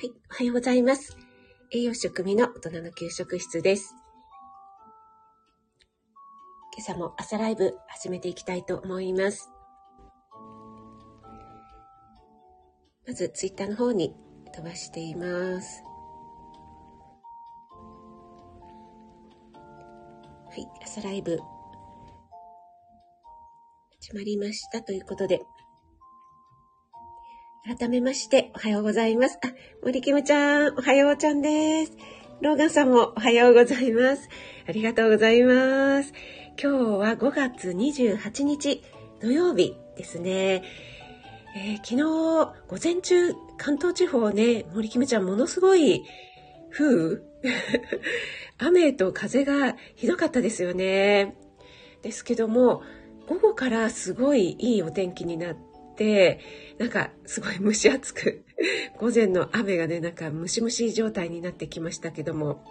はい、おはようございます。栄養食味の大人の給食室です。今朝も朝ライブ始めていきたいと思います。まず、ツイッターの方に飛ばしています。はい、朝ライブ始まりましたということで、改めましておはようございます。あ、森キムちゃん、おはようちゃんです。ローガンさんもおはようございます。ありがとうございます。今日は5月28日土曜日ですね。えー昨日午前中関東地方ね、森キムちゃんものすごい風 雨と風がひどかったですよね。ですけども、午後からすごいいいお天気になって、なんかすごい蒸し暑く、午前の雨がね、なんかムシムシ状態になってきましたけども、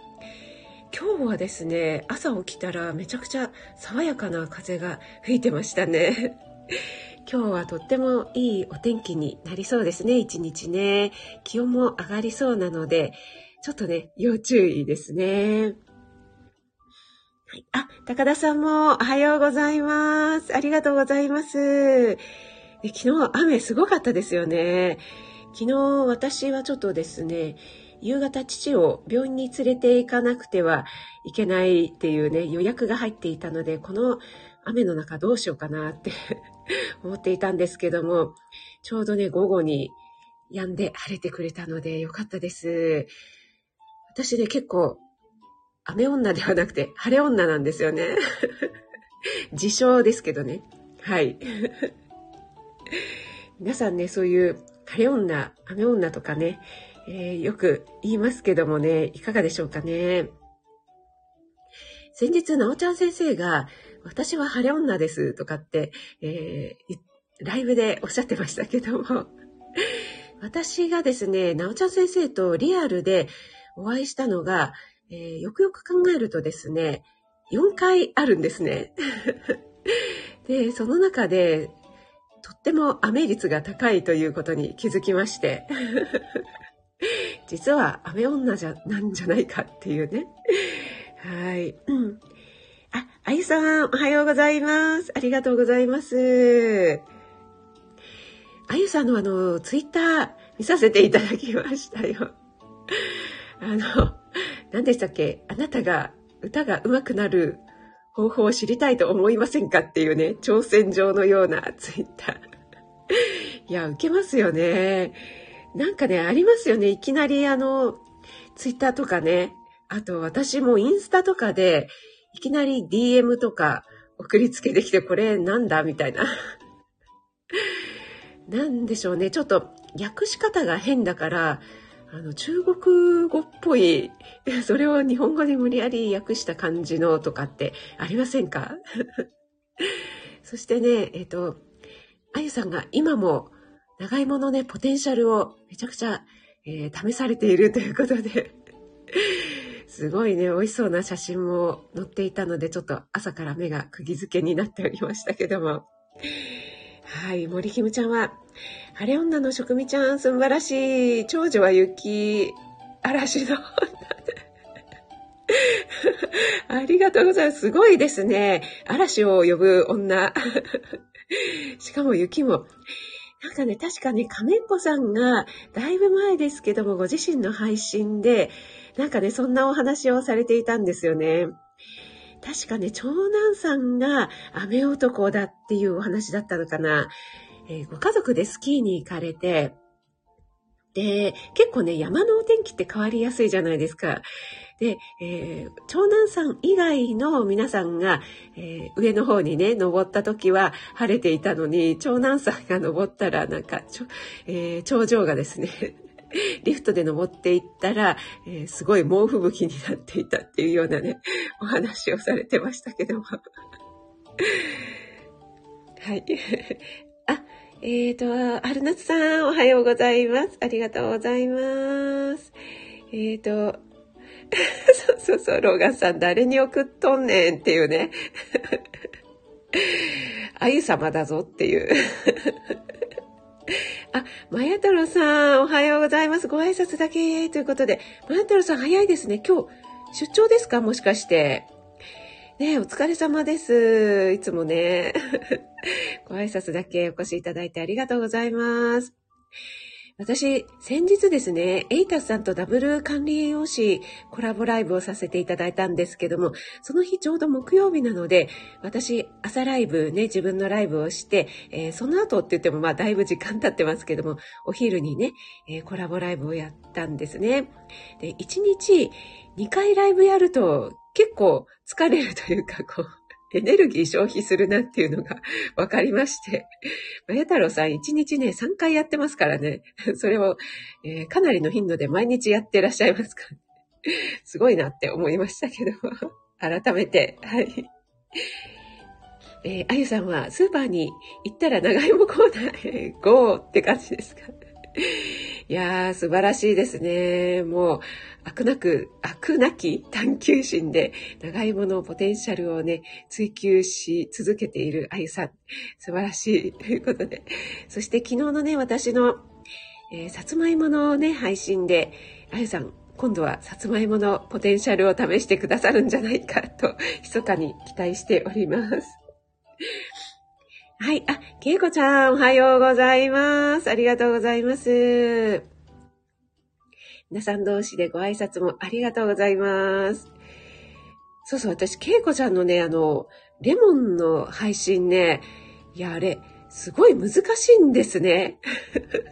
今日はですね、朝起きたらめちゃくちゃ爽やかな風が吹いてましたね。今日はとってもいいお天気になりそうですね、一日ね。気温も上がりそうなので、ちょっとね、要注意ですね。はい。あ、高田さんもおはようございます。ありがとうございます。昨日雨すごかったですよね。昨日私はちょっとですね、夕方父を病院に連れて行かなくてはいけないっていうね、予約が入っていたので、この雨の中どうしようかなって 思っていたんですけども、ちょうどね、午後に止んで晴れてくれたのでよかったです。私ね、結構雨女ではなくて晴れ女なんですよね。自称ですけどね。はい。皆さんね、そういう晴れ女、雨女とかね、えーよく言いますけどもね、いかがでしょうかね。先日、なおちゃん先生が、私は晴れ女ですとかって、えーライブでおっしゃってましたけども、私がですね、なおちゃん先生とリアルでお会いしたのが、えーよくよく考えるとですね、4回あるんですね。で、その中で、とっても雨率が高いということに気づきまして、実は雨女じゃ、なんじゃないかっていうね。はい。うんあ、あゆさん、おはようございます。ありがとうございます。あゆさんのあの、ツイッター見させていただきましたよ。あの、何でしたっけ？あなたが歌が上手くなる方法を知りたいと思いませんかっていうね、挑戦状のようなツイッター。いや、受けますよね。なんかね、ありますよね。いきなりあの、ツイッターとかね、あと私もインスタとかで、いきなり DM とか送りつけてきて、これなんだみたいな。なんでしょうね。ちょっと訳し方が変だから、あの、中国語っぽい、それを日本語で無理やり訳した感じのとかってありませんか？そしてね、えっ、と、あゆさんが今も長芋のね、ポテンシャルをめちゃくちゃ、えー試されているということで、すごいね、美味しそうな写真も載っていたので、ちょっと朝から目が釘付けになっておりましたけども。はい、森キムちゃんは、晴れ女の食味ちゃん、すんばらしい。長女は雪、嵐の。ありがとうございます。すごいですね。嵐を呼ぶ女。しかも雪も。なんかね、確かね、亀っぽさんが、だいぶ前ですけども、ご自身の配信で、なんかね、そんなお話をされていたんですよね。確かね、長男さんが雨男だっていうお話だったのかな。えーご家族でスキーに行かれて、で、結構ね、山のお天気って変わりやすいじゃないですか。で、えー長男さん以外の皆さんが、えー上の方にね、登った時は晴れていたのに、長男さんが登ったら、なんか、ちょえー頂上がですね、リフトで登っていったら、えーすごい猛吹雪になっていたっていうようなね、お話をされてましたけども。はい。あ、えーと、春夏さん、おはようございます。ありがとうございます。えーと、そうそうそう、ローガンさん、誰に送っとんねんっていうね。あゆ様だぞっていう。あ、まや太郎さん、おはようございます。ご挨拶だけということで、まや太郎さん早いですね。今日、出張ですか？もしかして。ねお疲れ様です。いつもね。ご挨拶だけお越しいただいてありがとうございます。私、先日ですね、エイタスさんとダブル管理栄養士コラボライブをさせていただいたんですけども、その日ちょうど木曜日なので、私、朝ライブね、自分のライブをして、えー、その後って言ってもまあだいぶ時間経ってますけども、お昼にね、えー、コラボライブをやったんですね。で、1日2回ライブやると結構疲れるというか、こう、エネルギー消費するなっていうのが 分かりまして、まや太郎さん1日ね、3回やってますからね、それを、えー、かなりの頻度で毎日やってらっしゃいますか、すごいなって思いましたけど、改めて、はい。えー、あゆさんはスーパーに行ったら長芋コーナーへゴーって感じですか？いやー、素晴らしいですね。もう、飽くなく、飽くなき探求心で、長いものポテンシャルをね、追求し続けているあゆさん。素晴らしい。ということで。そして昨日のね、私の、えー、さつまいものね、配信で、あゆさん、今度はさつまいものポテンシャルを試してくださるんじゃないかと、密かに期待しております。はい。あ、けいこちゃん、おはようございます。ありがとうございます。皆さん同士でご挨拶もありがとうございます。そうそう、私、けいこちゃんのね、あの、レモンの配信ね、いや、あれ、すごい難しいんですね。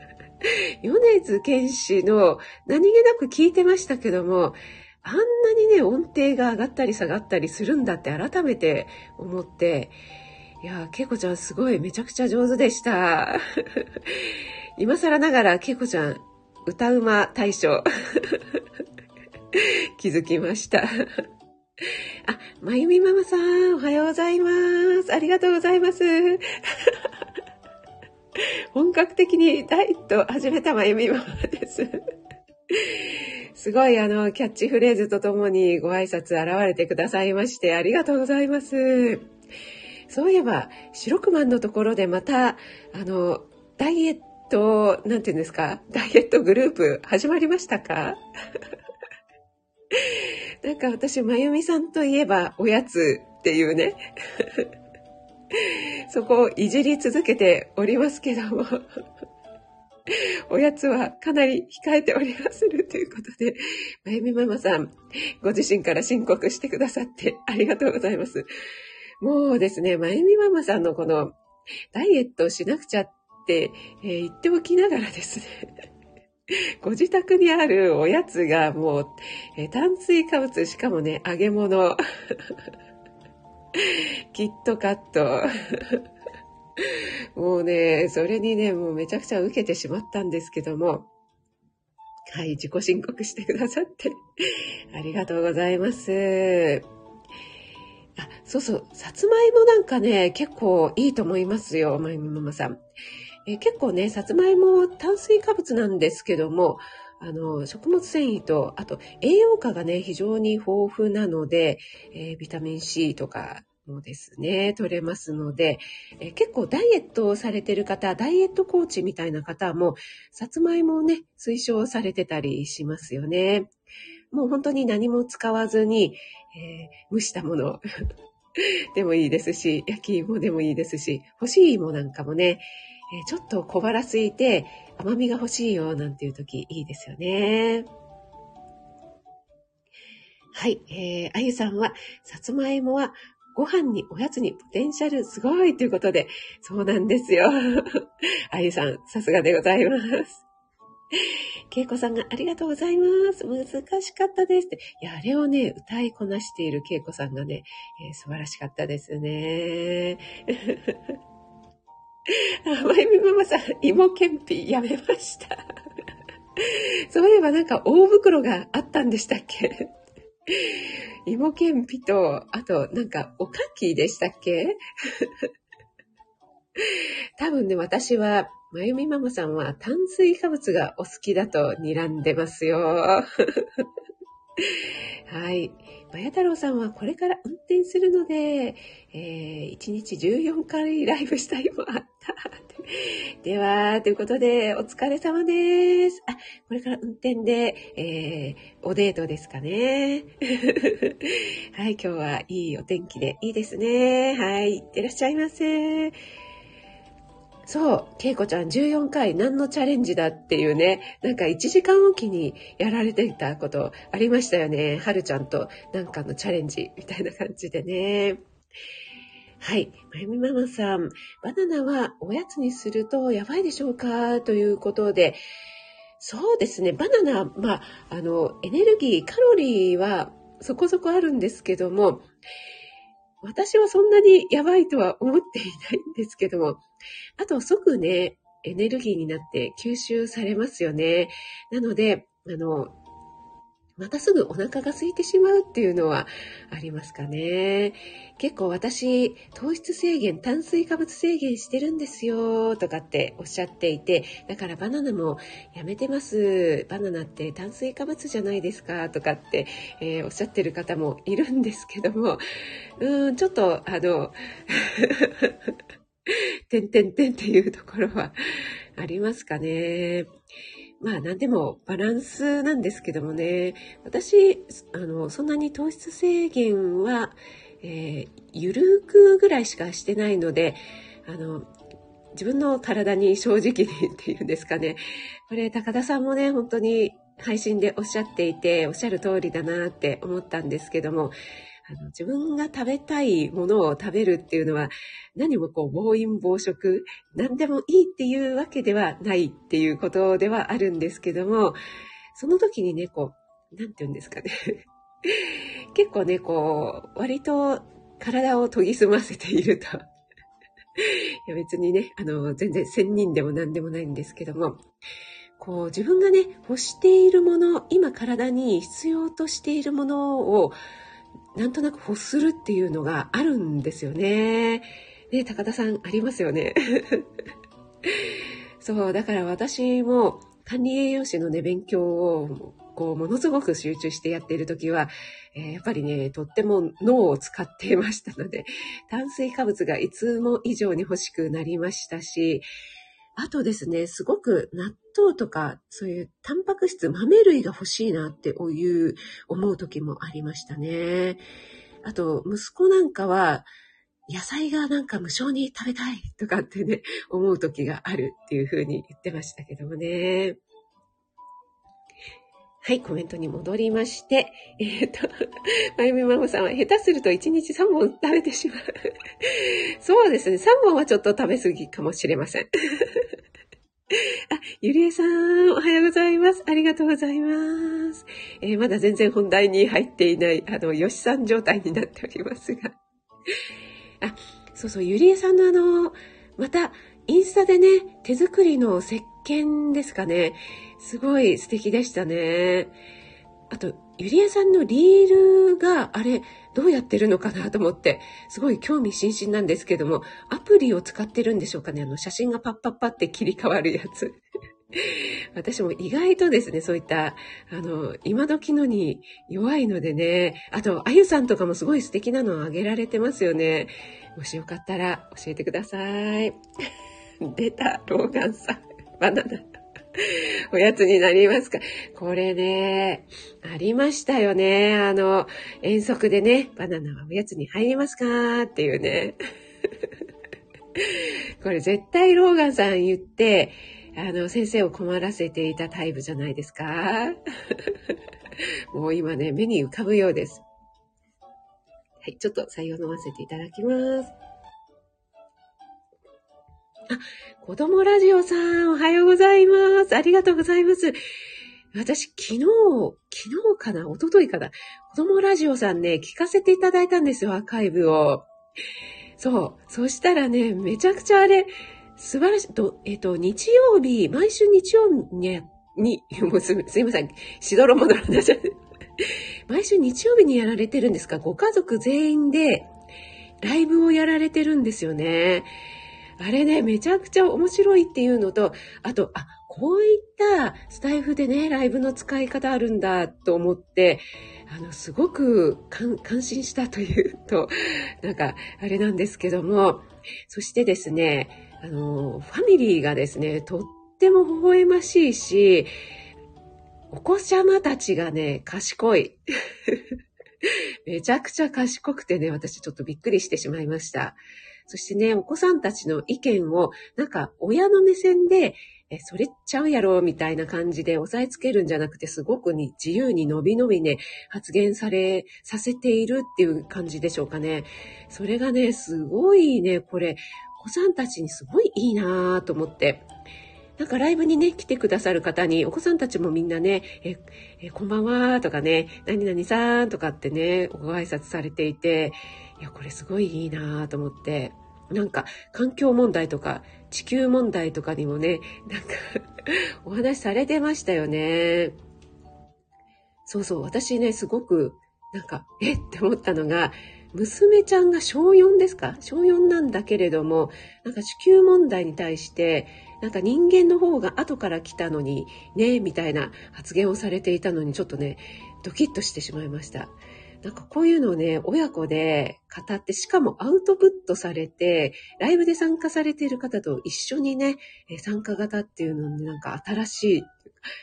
米津玄師の何気なく聞いてましたけども、あんなにね、音程が上がったり下がったりするんだって改めて思って、いやー、けいこちゃんすごいめちゃくちゃ上手でした。今更ながらけいこちゃん、歌うま大賞。気づきました。あ、まゆみママさん、おはようございます。ありがとうございます。本格的にダイエット始めたまゆみママです。すごいあの、キャッチフレーズとともにご挨拶現れてくださいましてありがとうございます。そういえば、白くまんのところでまた、あの、ダイエット、なんていうんですか、ダイエットグループ始まりましたか？なんか私、まゆみさんといえばおやつっていうね。そこをいじり続けておりますけども。おやつはかなり控えておりまするということで、まゆみママさん、ご自身から申告してくださってありがとうございます。もうですね、まゆみママさんのこの、ダイエットしなくちゃって、えー、言っておきながらですね、ご自宅にあるおやつがもう、えー、炭水化物、しかもね、揚げ物、キットカット、もうね、それにね、もうめちゃくちゃ受けてしまったんですけども、はい、自己申告してくださってありがとうございます。あ、そうそう、さつまいもなんかね、結構いいと思いますよ、まゆみママさん。え結構ね、さつまいも炭水化物なんですけども、あの、食物繊維と、あと栄養価がね、非常に豊富なので、えー、ビタミン C とかもですね、取れますので、えー、結構ダイエットをされてる方、ダイエットコーチみたいな方も、さつまいもをね、推奨されてたりしますよね。もう本当に何も使わずに、えー、蒸したもの でもいいですし、焼き芋でもいいですし、干しい芋なんかもね、えー、ちょっと小腹すいて甘みが欲しいよなんていう時いいですよね。はい、えー、あゆさんは、さつまいもはご飯におやつにポテンシャルすごいということで、そうなんですよ。あゆさん、さすがでございます。けいこさんがありがとうございます。難しかったですって。いや、あれをね、歌いこなしているけいこさんがね、えー、素晴らしかったですね。あ、まゆみママさん、芋けんぴやめました。そういえばなんか大袋があったんでしたっけ？芋けんぴと、あとなんかおかきでしたっけ？多分ね、私はまゆみママさんは炭水化物がお好きだと睨んでますよ。はい。まや太郎さんはこれから運転するので、えー、1日14回ライブしたいもあった。では、ということで、お疲れ様です。あ、これから運転で、えー、おデートですかね。はい、今日はいいお天気でいいですね。はい、いってらっしゃいませ。そう、けいこちゃん14回何のチャレンジだっていうね、なんか1時間おきにやられていたことありましたよね。はるちゃんとなんかのチャレンジみたいな感じでね。はい。まゆみママさん、バナナはおやつにするとやばいでしょうかということで、そうですね。バナナ、まあ、あの、エネルギー、カロリーはそこそこあるんですけども、私はそんなにやばいとは思っていないんですけども、あと即ね、エネルギーになって吸収されますよね。なので、あの、またすぐお腹が空いてしまうっていうのはありますかね。結構私、糖質制限、炭水化物制限してるんですよとかっておっしゃっていて、だからバナナもやめてます。バナナって炭水化物じゃないですかとかって、えー、おっしゃってる方もいるんですけども、うん、ちょっとあの、てんてんてんっていうところはありますかね。まあ何でもバランスなんですけどもね、私、あの、そんなに糖質制限は、えー、ゆるくぐらいしかしてないので、あの、自分の体に正直に っていうんですかね。これ、高田さんもね、本当に配信でおっしゃっていて、おっしゃる通りだなって思ったんですけども、あの自分が食べたいものを食べるっていうのは何もこう暴飲暴食何でもいいっていうわけではないっていうことではあるんですけどもその時にねこう何て言うんですかね。結構ねこう割と体を研ぎ澄ませていると。いや別にねあの全然仙人でも何でもないんですけども。こう自分がね欲しているもの今体に必要としているものをなんとなく欲するっていうのがあるんですよね。ね、高田さんありますよね。そう、だから私も管理栄養士のね、勉強をこう、ものすごく集中してやっている時は、えー、やっぱりね、とっても脳を使っていましたので、炭水化物がいつも以上に欲しくなりましたし、あとですね、すごく納豆とか、そういうタンパク質、豆類が欲しいなっていう、思う時もありましたね。あと、息子なんかは、野菜がなんか無償に食べたいとかってね、思う時があるっていうふうに言ってましたけどもね。はい、コメントに戻りまして、えっ、ー、と、まゆみママさんは下手すると1日3本食べてしまう。そうですね、3本はちょっと食べ過ぎかもしれません。あ、ゆりえさん、おはようございます。ありがとうございます。えー、まだ全然本題に入っていない、あの、よしさん状態になっておりますが。あ、そうそう、ゆりえさんのあの、また、インスタでね、手作りの石鹸ですかね。すごい素敵でしたね。あと、ゆりえさんのリールがあれ、どうやってるのかなと思って、すごい興味津々なんですけども、アプリを使ってるんでしょうかね。あの、写真がパッパッパって切り替わるやつ。私も意外とですね、そういった、あの、今時のに弱いのでね、あと、あゆさんとかもすごい素敵なのをあげられてますよね。もしよかったら教えてください。出た、ローガンさん。バナナ。おやつになりますかこれね、ありましたよね。あの、遠足でね、バナナはおやつに入りますかっていうね。これ絶対ローガンさん言って、あの、先生を困らせていたタイプじゃないですか もう今ね、目に浮かぶようです。はい、ちょっと採用飲ませていただきます。あ、子供ラジオさん、おはようございます。ありがとうございます。私、昨日、昨日かな？一昨日かな？子供ラジオさんね、聞かせていただいたんですよ、アーカイブを。そう。そしたらね、めちゃくちゃあれ、素晴らしい。えっ、と、日曜日、毎週日曜に、に、もうすすいません。しどろもどろになっちゃう。毎週日曜日にやられてるんですか？ご家族全員でライブをやられてるんですよね。あれね、めちゃくちゃ面白いっていうのと、あと、あ、こういったスタイフでね、ライブの使い方あるんだと思って、あの、すごく感心したというと、なんか、あれなんですけども、そしてですね、あの、ファミリーがですね、とっても微笑ましいし、お子様たちがね、賢い。めちゃくちゃ賢くてね、私ちょっとびっくりしてしまいました。そしてね、お子さんたちの意見を、なんか親の目線で、え、それっちゃうやろ、みたいな感じで押さえつけるんじゃなくて、すごくに自由に伸び伸びね、発言され、させているっていう感じでしょうかね。それがね、すごいね、これ、お子さんたちにすごいいいなぁと思って。なんかライブにね、来てくださる方に、お子さんたちもみんなね、え、えこんばんはとかね、何々さんとかってね、ご挨拶されていて、いや、これすごいいいなと思って。なんか環境問題とか地球問題とかにもね、なんか お話しされてましたよね。そうそう、私ね、すごくなんか、えっ？て思ったのが、娘ちゃんが小4ですか？小4なんだけれども、なんか地球問題に対して、なんか人間の方が後から来たのにね、みたいな発言をされていたのにちょっとね、ドキッとしてしまいました。なんかこういうのをね、親子で語って、しかもアウトプットされて、ライブで参加されている方と一緒にね、参加型っていうのになんか新しい、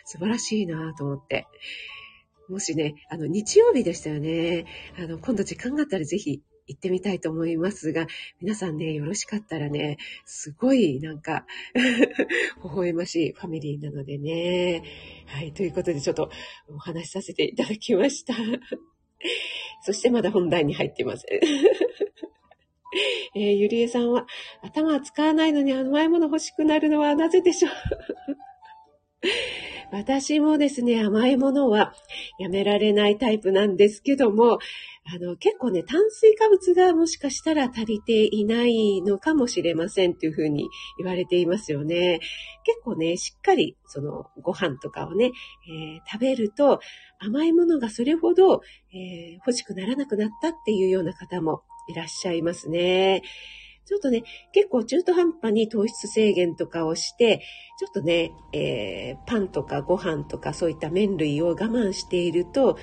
素晴らしいなと思って。もしね、あの、日曜日でしたよね。あの、今度時間があったらぜひ行ってみたいと思いますが、皆さんね、よろしかったらね、すごいなんか 微笑ましいファミリーなのでね。はい、ということでちょっとお話しさせていただきました。そしてまだ本題に入っています。えー、ゆりえさんは、頭は使わないのに甘いもの欲しくなるのはなぜでしょう？私もですね、甘いものはやめられないタイプなんですけども、あの、結構ね、炭水化物がもしかしたら足りていないのかもしれませんっていうふうに言われていますよね。結構ね、しっかり、その、ご飯とかをね、えー、食べると、甘いものがそれほど、えー、欲しくならなくなったっていうような方もいらっしゃいますね。ちょっとね、結構中途半端に糖質制限とかをして、ちょっとね、えー、パンとかご飯とかそういった麺類を我慢していると、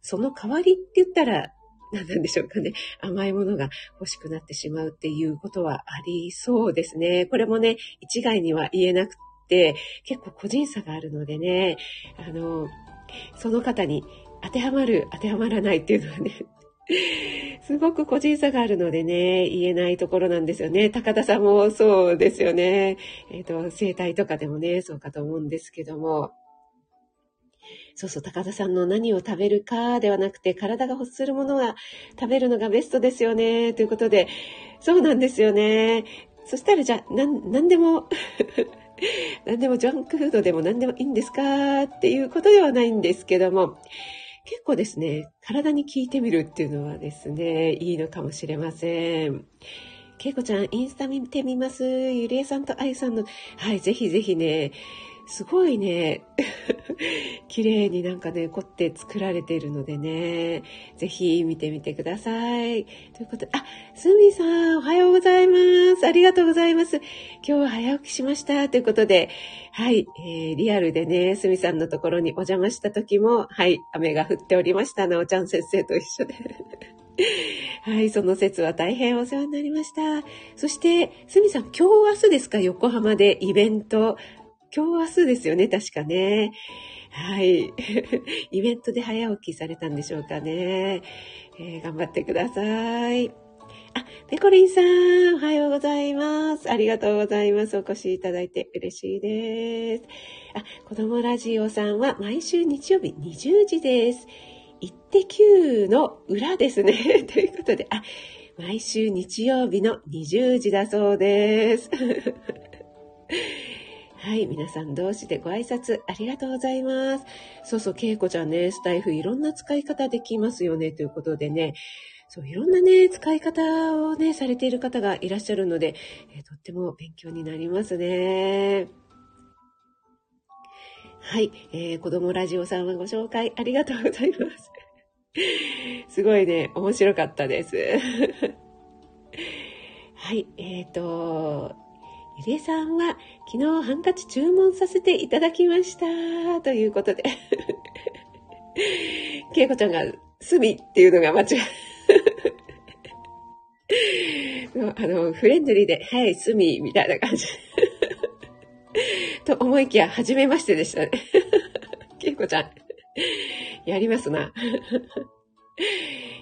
その代わりって言ったら何なんでしょうかね。甘いものが欲しくなってしまうっていうことはありそうですね。これもね、一概には言えなくて、結構個人差があるのでね、あの、その方に当てはまる、当てはまらないっていうのはね、すごく個人差があるのでね、言えないところなんですよね。高田さんもそうですよね。えっ、ー、と、生態とかでもね、そうかと思うんですけども。そうそう、高田さんの何を食べるかではなくて、体が欲するものが食べるのがベストですよね。ということで、そうなんですよね。そしたらじゃあ、なん、なんでも 何でもジャンクフードでも何でもいいんですか？っていうことではないんですけども、結構ですね、体に効いてみるっていうのはですね、いいのかもしれません。けいこちゃん、インスタ見てみます？ゆりえさんとあゆさんの、はい、ぜひぜひね、すごいね、綺麗になんかね、凝って作られているのでね、ぜひ見てみてください。ということで、あ、すみさん、おはようございます。ありがとうございます。今日は早起きしました。ということで、はい、えー、リアルでね、すみさんのところにお邪魔した時も、はい、雨が降っておりました。なおちゃん先生と一緒で。はい、その説は大変お世話になりました。そして、すみさん、今日明日ですか？横浜でイベント今日明日ですよね、確かね。はい。イベントで早起きされたんでしょうかね。えー、頑張ってください。あ、ペコリンさん、おはようございます。ありがとうございます。お越しいただいて嬉しいです。あ、子供ラジオさんは毎週日曜日20時です。イッテ Q の裏ですね。ということで、あ、毎週日曜日の20時だそうです。はい、皆さん同士でご挨拶ありがとうございます。そうそう、けいこちゃんね、スタイフいろんな使い方できますよね、ということでね、そう、いろんなね、使い方をね、されている方がいらっしゃるので、えー、とっても勉強になりますね。はい、えー、子供ラジオさんはご紹介ありがとうございます。すごいね、面白かったです。はい、えっ、ー、と、ゆりえさんは昨日ハンカチ注文させていただきました。ということで。けいこちゃんがすみっていうのが間違い。あの、フレンドリーで、はい、すみ、みたいな感じ。と思いきや、はじめましてでしたね。けいこちゃん。やりますな。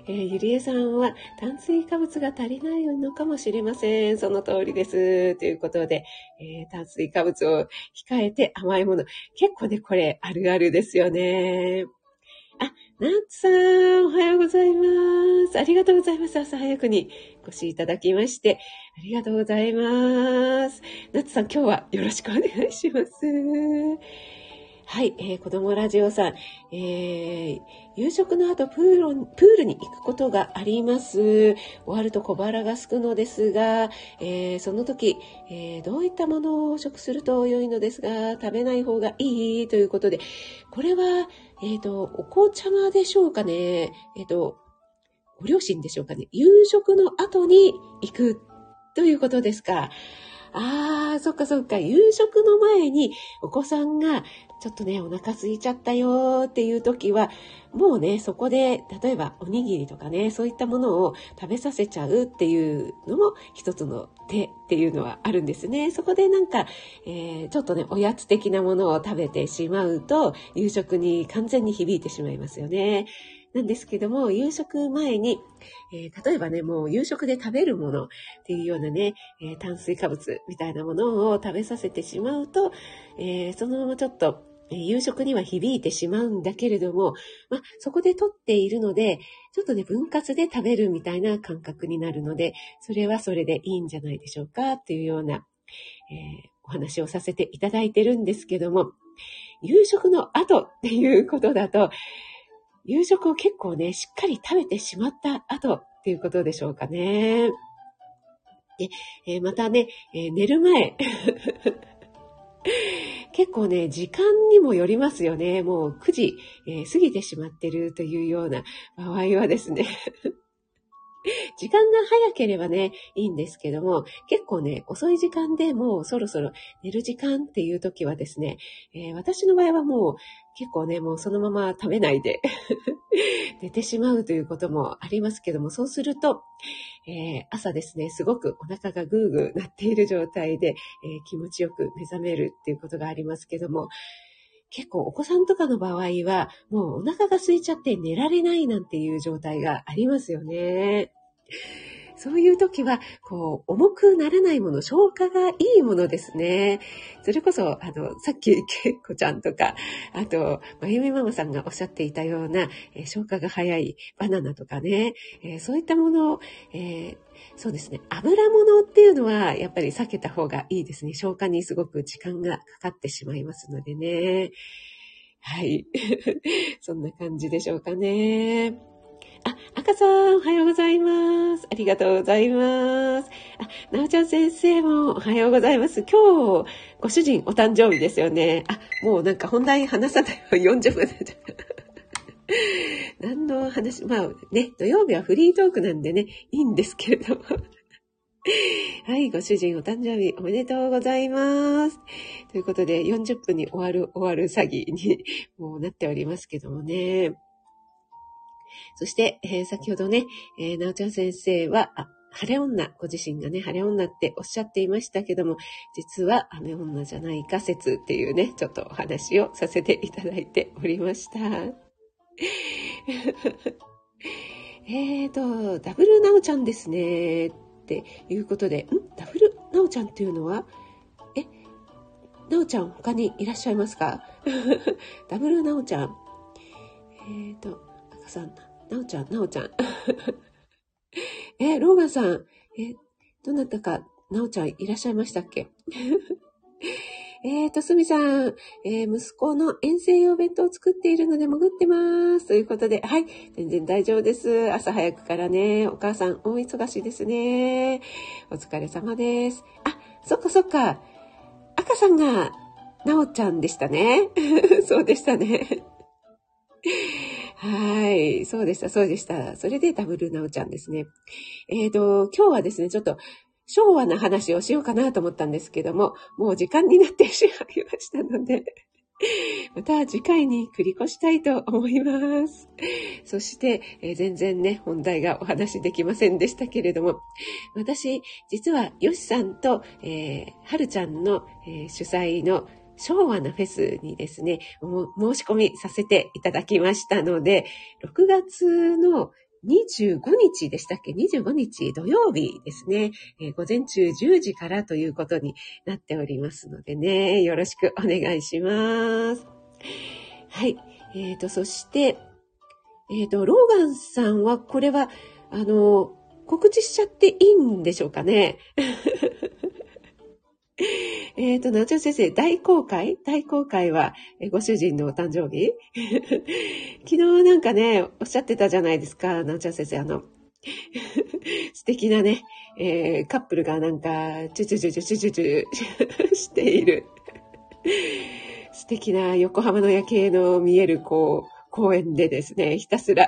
えー、ゆりえさんは炭水化物が足りないのかもしれません。その通りです。ということで、えー、炭水化物を控えて甘いもの。結構ね、これあるあるですよね。あ、ナッツさん、おはようございます。ありがとうございます。朝早くにお越しいただきまして、ありがとうございます。ナッツさん、今日はよろしくお願いします。はい、えー、子供ラジオさん、えー、夕食の後プール、に行くことがあります。終わると小腹が空くのですが、えー、その時、えー、どういったものを食すると良いのですが、食べない方がいいということで、これは、えっ、ー、と、お紅茶までしょうかね。えっ、と、ご両親でしょうかね。夕食の後に行くということですか。ああ、そっかそっか。夕食の前にお子さんがちょっとね、お腹空いちゃったよっていう時は、もうね、そこで、例えばおにぎりとかね、そういったものを食べさせちゃうっていうのも一つの手っていうのはあるんですね。そこでなんか、えー、ちょっとね、おやつ的なものを食べてしまうと、夕食に完全に響いてしまいますよね。なんですけども、夕食前に、えー、例えばね、もう夕食で食べるものっていうようなね、えー、炭水化物みたいなものを食べさせてしまうと、えー、そのままちょっと、夕食には響いてしまうんだけれども、まあ、そこで取っているので、ちょっとね、分割で食べるみたいな感覚になるので、それはそれでいいんじゃないでしょうかっていうような、え、お話をさせていただいてるんですけども、夕食の後っていうことだと、夕食を結構ね、しっかり食べてしまった後っていうことでしょうかね。で、えー、またね、えー、寝る前。結構ね、時間にもよりますよね。もう9時、えー、過ぎてしまってるというような場合はですね 時間が早ければね、いいんですけども、結構ね、遅い時間でもうそろそろ寝る時間っていう時はですね、えー、私の場合はもう結構ね、もうそのまま食べないで 寝てしまうということもありますけども、そうすると、えー、朝ですね、すごくお腹がグーグーなっている状態で、えー、気持ちよく目覚めるっていうことがありますけども、結構お子さんとかの場合は、もうお腹が空いちゃって寝られないなんていう状態がありますよね。そういう時は、こう、重くならないもの、消化がいいものですね。それこそ、あの、さっき、けいこちゃんとか、あと、まゆみママさんがおっしゃっていたような、えー、消化が早いバナナとかね、えー、そういったものを、えー、そうですね、油物っていうのは、やっぱり避けた方がいいですね。消化にすごく時間がかかってしまいますのでね。はい。そんな感じでしょうかね。あ、赤さん、おはようございます。ありがとうございます。あ、なおちゃん先生もおはようございます。今日、ご主人お誕生日ですよね。あ、もうなんか本題話さないよ。40分で。何の話、まあね、土曜日はフリートークなんでね、いいんですけれども。はい、ご主人お誕生日おめでとうございます。ということで、40分に終わる、終わる詐欺にもうなっておりますけどもね。そして、えー、先ほどね、えー、なおちゃん先生は、あ晴れ女、ご自身がね、晴れ女っておっしゃっていましたけども、実は雨女じゃないか説っていうね、ちょっとお話をさせていただいておりました。えーと、ダブルなおちゃんですね。っていうことで、ん？ダブルなおちゃんっていうのは、え、なおちゃん他にいらっしゃいますか？ダブルなおちゃん。えーと、赤さん、なおちゃん、なおちゃん。え、ローガンさん、え、どなたか、なおちゃんいらっしゃいましたっけ？えーと、すみさん、えー、息子の遠征用弁当を作っているので潜ってます。ということで、はい、全然大丈夫です。朝早くからね、お母さん大忙しですね。お疲れ様です。あ、そっかそっか。赤さんが、なおちゃんでしたね。そうでしたね。はい。そうでした、そうでした。それでダブルなおちゃんですね。えっ、ー、と、今日はですね、ちょっと昭和な話をしようかなと思ったんですけども、もう時間になってしまいましたので、また次回に繰り越したいと思います。そして、えー、全然ね、本題がお話できませんでしたけれども、私、実はヨシさんと、えー、はるちゃんの、えー、主催の昭和なフェスにですね、申し込みさせていただきましたので、6月の25日でしたっけ ?25 日土曜日ですね、えー、午前中10時からということになっておりますのでね、よろしくお願いします。はい。えっ、ー、と、そして、えっ、ー、と、ローガンさんは、これは、あの、告知しちゃっていいんでしょうかね？えっ、ー、と、夏先生、大公開？大公開は、えご主人のお誕生日？昨日なんかね、おっしゃってたじゃないですか、夏先生、あの、素敵なね、えー、カップルがなんか、チュチュチュチュチュチュチュしている。素敵な横浜の夜景の見える、こう、公園でですね、ひたすら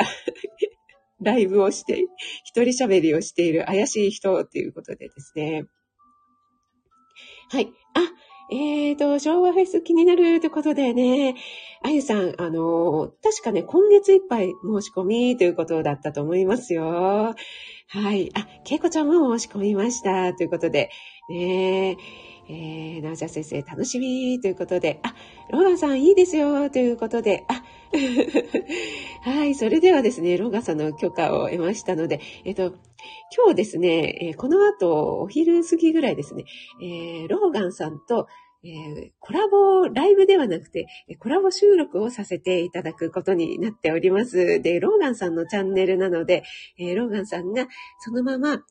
ライブをして、一人喋りをしている怪しい人ということでですね。はい。あ、えーと、昭和フェス気になるということでね、あゆさん、あの、確かね、今月いっぱい申し込みということだったと思いますよ。はい。あ、けいこちゃんも申し込みましたということで、ねえー、なおちゃん先生、楽しみということで、あ、ローガンさんいいですよということで、あ、はい、それではですね、ローガンさんの許可を得ましたので、えっと、今日ですね、えー、この後、お昼過ぎぐらいですね、えー、ローガンさんと、えー、コラボ、ライブではなくて、コラボ収録をさせていただくことになっております。で、ローガンさんのチャンネルなので、えー、ローガンさんがそのまま、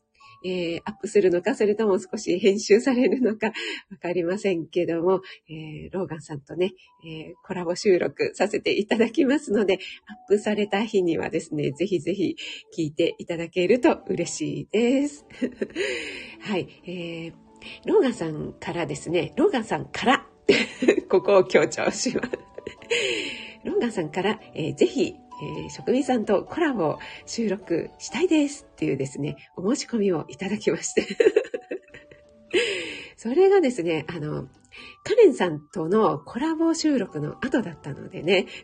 えー、アップするのか、それとも少し編集されるのか、わかりませんけども、えー、ローガンさんとね、えー、コラボ収録させていただきますので、アップされた日にはですね、ぜひぜひ聞いていただけると嬉しいです。はい、えー、ローガンさんからですね、ローガンさんから ここを強調します。ローガンさんから、えー、ぜひえー、職人さんとコラボ収録したいですっていうですね、お申し込みをいただきまして。それがですね、あの、カレンさんとのコラボ収録の後だったのでね。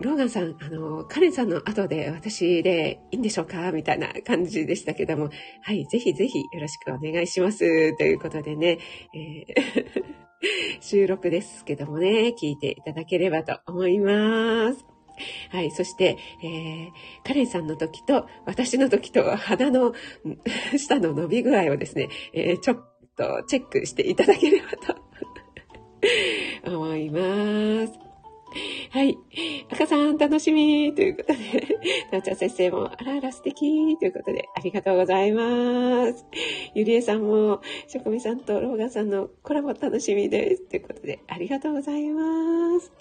ローガンさん、あの、カレンさんの後で私でいいんでしょうかみたいな感じでしたけども、はい、ぜひぜひよろしくお願いします。ということでね、えー 収録ですけどもね、聞いていただければと思います。はい。そして、えー、カレンさんの時と私の時と鼻の 下の伸び具合をですね、えー、ちょっとチェックしていただければと思います。はい。赤さん楽しみということで、なおちゃん先生も、あらあら素敵ということで、ありがとうございます。ゆりえさんも、しょこみさんとローガンさんのコラボ楽しみです。ということで、ありがとうございます。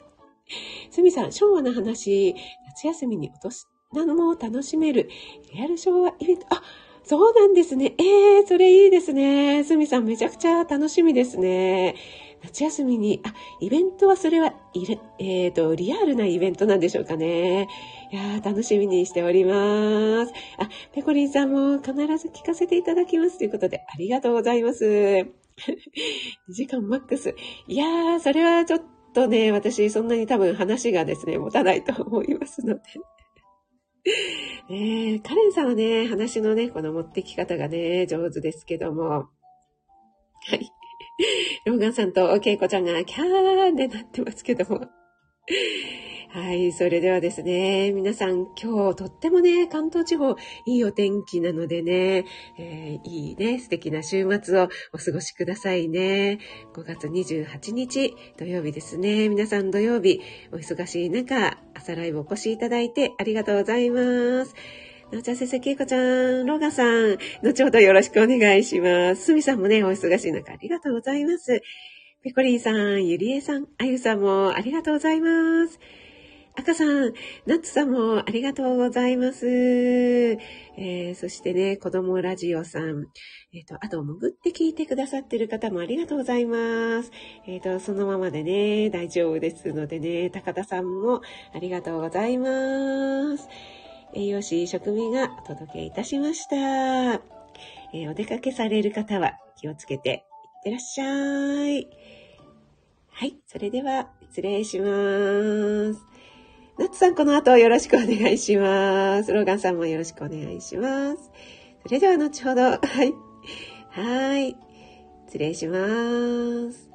すみさん、昭和の話、夏休みに落とすなのも楽しめる、リアル昭和イベント、あ、そうなんですね。ええー、それいいですね。すみさん、めちゃくちゃ楽しみですね。夏休みに、あ、イベントはそれは、いれ、えっ、ー、と、リアルなイベントなんでしょうかね。いやー、楽しみにしております。あ、ペコリンさんも必ず聞かせていただきますということで、ありがとうございます。2 時間マックス。いやー、それはちょっとね、私、そんなに多分話がですね、持たないと思いますので。えー、カレンさんはね、話のね、この持ってき方がね、上手ですけども。はい。ローガンさんとケイコちゃんがキャーンってなってますけども。はい。それではですね、皆さん今日とってもね、関東地方いいお天気なのでね、えー、いいね、素敵な週末をお過ごしくださいね。5月28日土曜日ですね。皆さん土曜日お忙しい中、朝ライブお越しいただいてありがとうございます。なおちゃん先生、けいこちゃん、ロガさん、後ほどよろしくお願いします。すみさんもね、お忙しい中ありがとうございます。ペコリンさん、ゆりえさん、あゆさんもありがとうございます。赤さん、ナッツさんもありがとうございます。えー、そしてね、子供ラジオさん。えっ、ー、と、あと、潜って聞いてくださってる方もありがとうございます。えっ、ー、と、そのままでね、大丈夫ですのでね、高田さんもありがとうございます。栄養士食味がお届けいたしました。えー、お出かけされる方は気をつけていってらっしゃい。はい。それでは、失礼します。ナッツさん、この後よろしくお願いします。ローガンさんもよろしくお願いします。それでは、後ほど。はい。はい。失礼します。